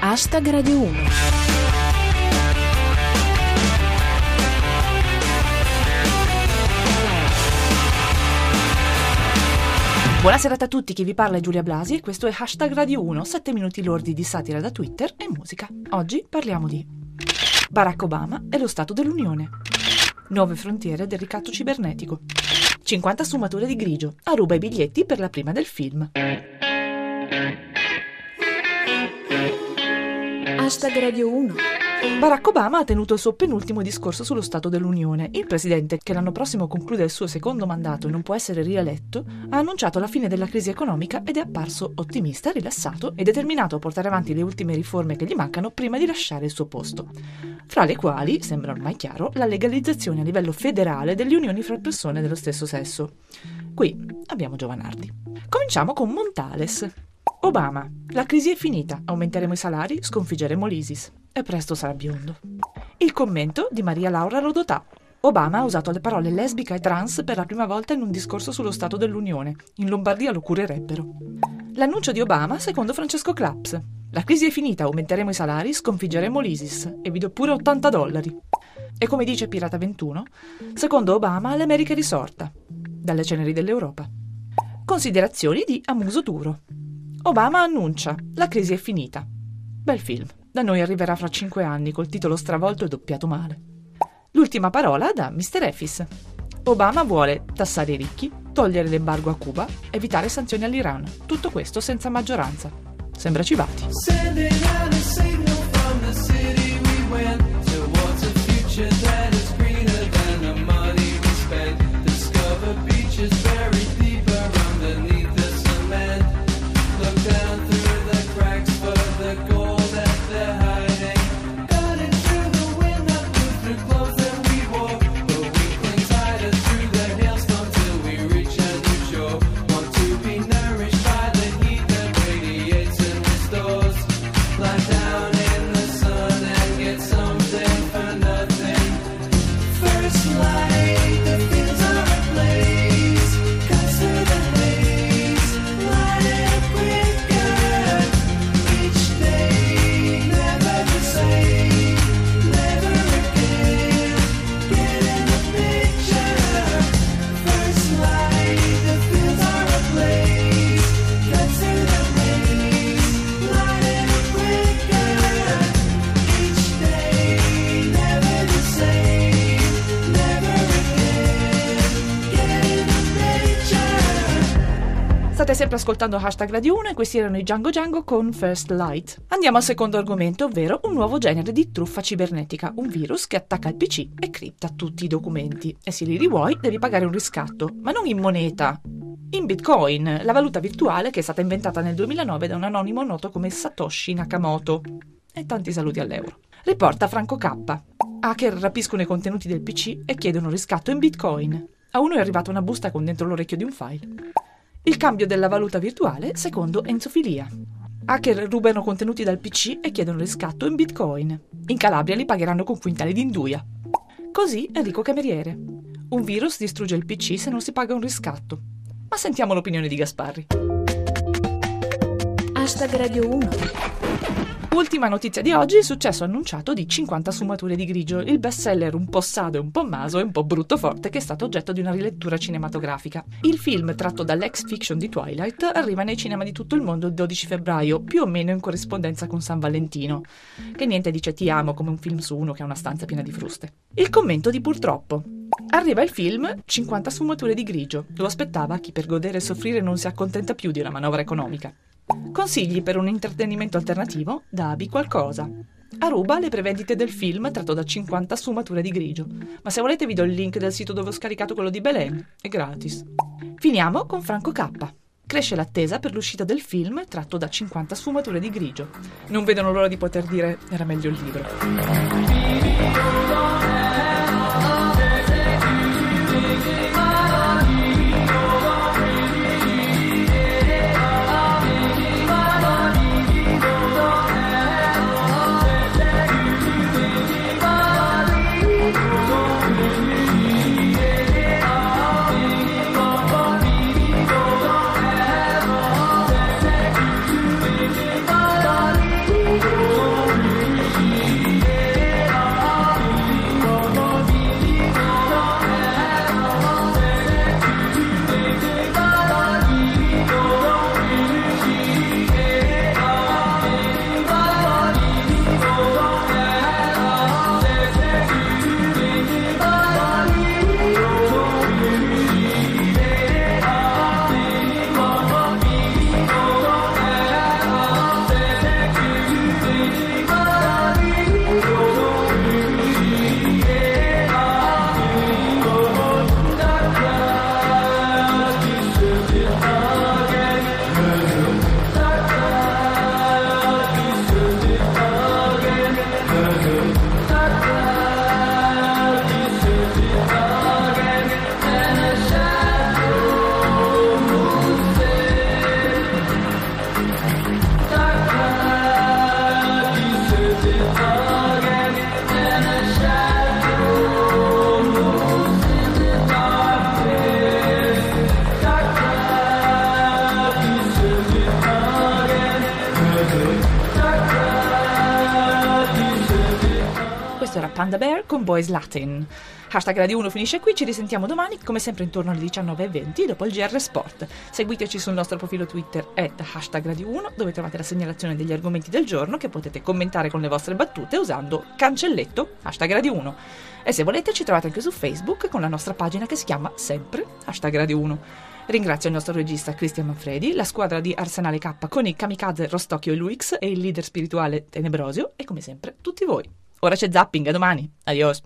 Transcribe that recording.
Hashtag Radio 1. Buonasera a tutti, chi vi parla è Giulia Blasi e questo è Hashtag Radio 1, 7 minuti lordi di satira da Twitter e musica. Oggi parliamo di Barack Obama e lo Stato dell'Unione. Nuove frontiere del ricatto cibernetico. 50 sfumature di grigio. Aruba i biglietti per la prima del film. Hashtag Radio 1. Barack Obama ha tenuto il suo penultimo discorso sullo Stato dell'Unione. Il presidente, che l'anno prossimo conclude il suo secondo mandato e non può essere rieletto, ha annunciato la fine della crisi economica ed è apparso ottimista, rilassato e determinato a portare avanti le ultime riforme che gli mancano prima di lasciare il suo posto. Fra le quali, sembra ormai chiaro, la legalizzazione a livello federale delle unioni fra persone dello stesso sesso. Qui abbiamo Giovanardi. Cominciamo con Montales. Obama, la crisi è finita, aumenteremo i salari, sconfiggeremo l'ISIS e presto sarà biondo. Il commento di Maria Laura Rodotà. Obama ha usato le parole lesbica e trans per la prima volta in un discorso sullo Stato dell'Unione. In Lombardia lo curerebbero. L'annuncio di Obama secondo Francesco Claps. La crisi è finita, aumenteremo i salari, sconfiggeremo l'ISIS e vi do pure 80 dollari. E come dice Pirata 21, secondo Obama l'America è risorta dalle ceneri dell'Europa. Considerazioni di Amuso Duro. Obama annuncia: la crisi è finita. Bel film. Da noi arriverà fra cinque anni col titolo stravolto e doppiato male. L'ultima parola da Mr. Efis. Obama vuole tassare i ricchi, togliere l'embargo a Cuba, evitare sanzioni all'Iran. Tutto questo senza maggioranza. Sembra civati. Sending out a signal from the city we went towards a future that State sempre ascoltando Hashtag Radio 1 e questi erano i Django Django con First Light. Andiamo al secondo argomento, ovvero un nuovo genere di truffa cibernetica, un virus che attacca il PC e cripta tutti i documenti. E se li rivuoi devi pagare un riscatto, ma non in moneta, in Bitcoin, la valuta virtuale che è stata inventata nel 2009 da un anonimo noto come Satoshi Nakamoto. E tanti saluti all'euro. Riporta Franco K. Hacker rapiscono i contenuti del PC e chiedono riscatto in Bitcoin. A uno è arrivata una busta con dentro l'orecchio di un file. Il cambio della valuta virtuale secondo Enzofilia. Hacker rubano contenuti dal PC e chiedono riscatto in Bitcoin. In Calabria li pagheranno con quintali di induia. Così Enrico Cameriere. Un virus distrugge il PC se non si paga un riscatto. Ma sentiamo l'opinione di Gasparri. Hashtag Radio 1. Ultima notizia di oggi, il successo annunciato di 50 sfumature di grigio, il bestseller un po' sado e un po' maso e un po' brutto forte che è stato oggetto di una rilettura cinematografica. Il film, tratto dall'ex fiction di Twilight, arriva nei cinema di tutto il mondo il 12 febbraio, più o meno in corrispondenza con San Valentino, che niente dice ti amo come un film su uno che ha una stanza piena di fruste. Il commento di purtroppo. Arriva il film 50 sfumature di grigio. Lo aspettava chi per godere e soffrire non si accontenta più di una manovra economica. Consigli per un intrattenimento alternativo da Abi Qualcosa. Aruba le prevendite del film tratto da 50 sfumature di grigio. Ma se volete vi do il link del sito dove ho scaricato quello di Belen. È gratis. Finiamo con Franco K. Cresce l'attesa per l'uscita del film tratto da 50 sfumature di grigio. Non vedono l'ora di poter dire era meglio il libro. Era Panda Bear con Boys Latin. Hashtag Radio 1 finisce qui, ci risentiamo domani, come sempre intorno alle 19.20 dopo il GR Sport. Seguiteci sul nostro profilo Twitter at hashtag Radio 1 dove trovate la segnalazione degli argomenti del giorno che potete commentare con le vostre battute usando cancelletto hashtag Radio 1. E se volete ci trovate anche su Facebook con la nostra pagina che si chiama sempre hashtag Radio 1. Ringrazio il nostro regista Cristian Manfredi, la squadra di Arsenale K con i kamikaze Rostocchio e Luix e il leader spirituale Tenebrosio e come sempre tutti voi. Ora c'è zapping, a domani. Adios.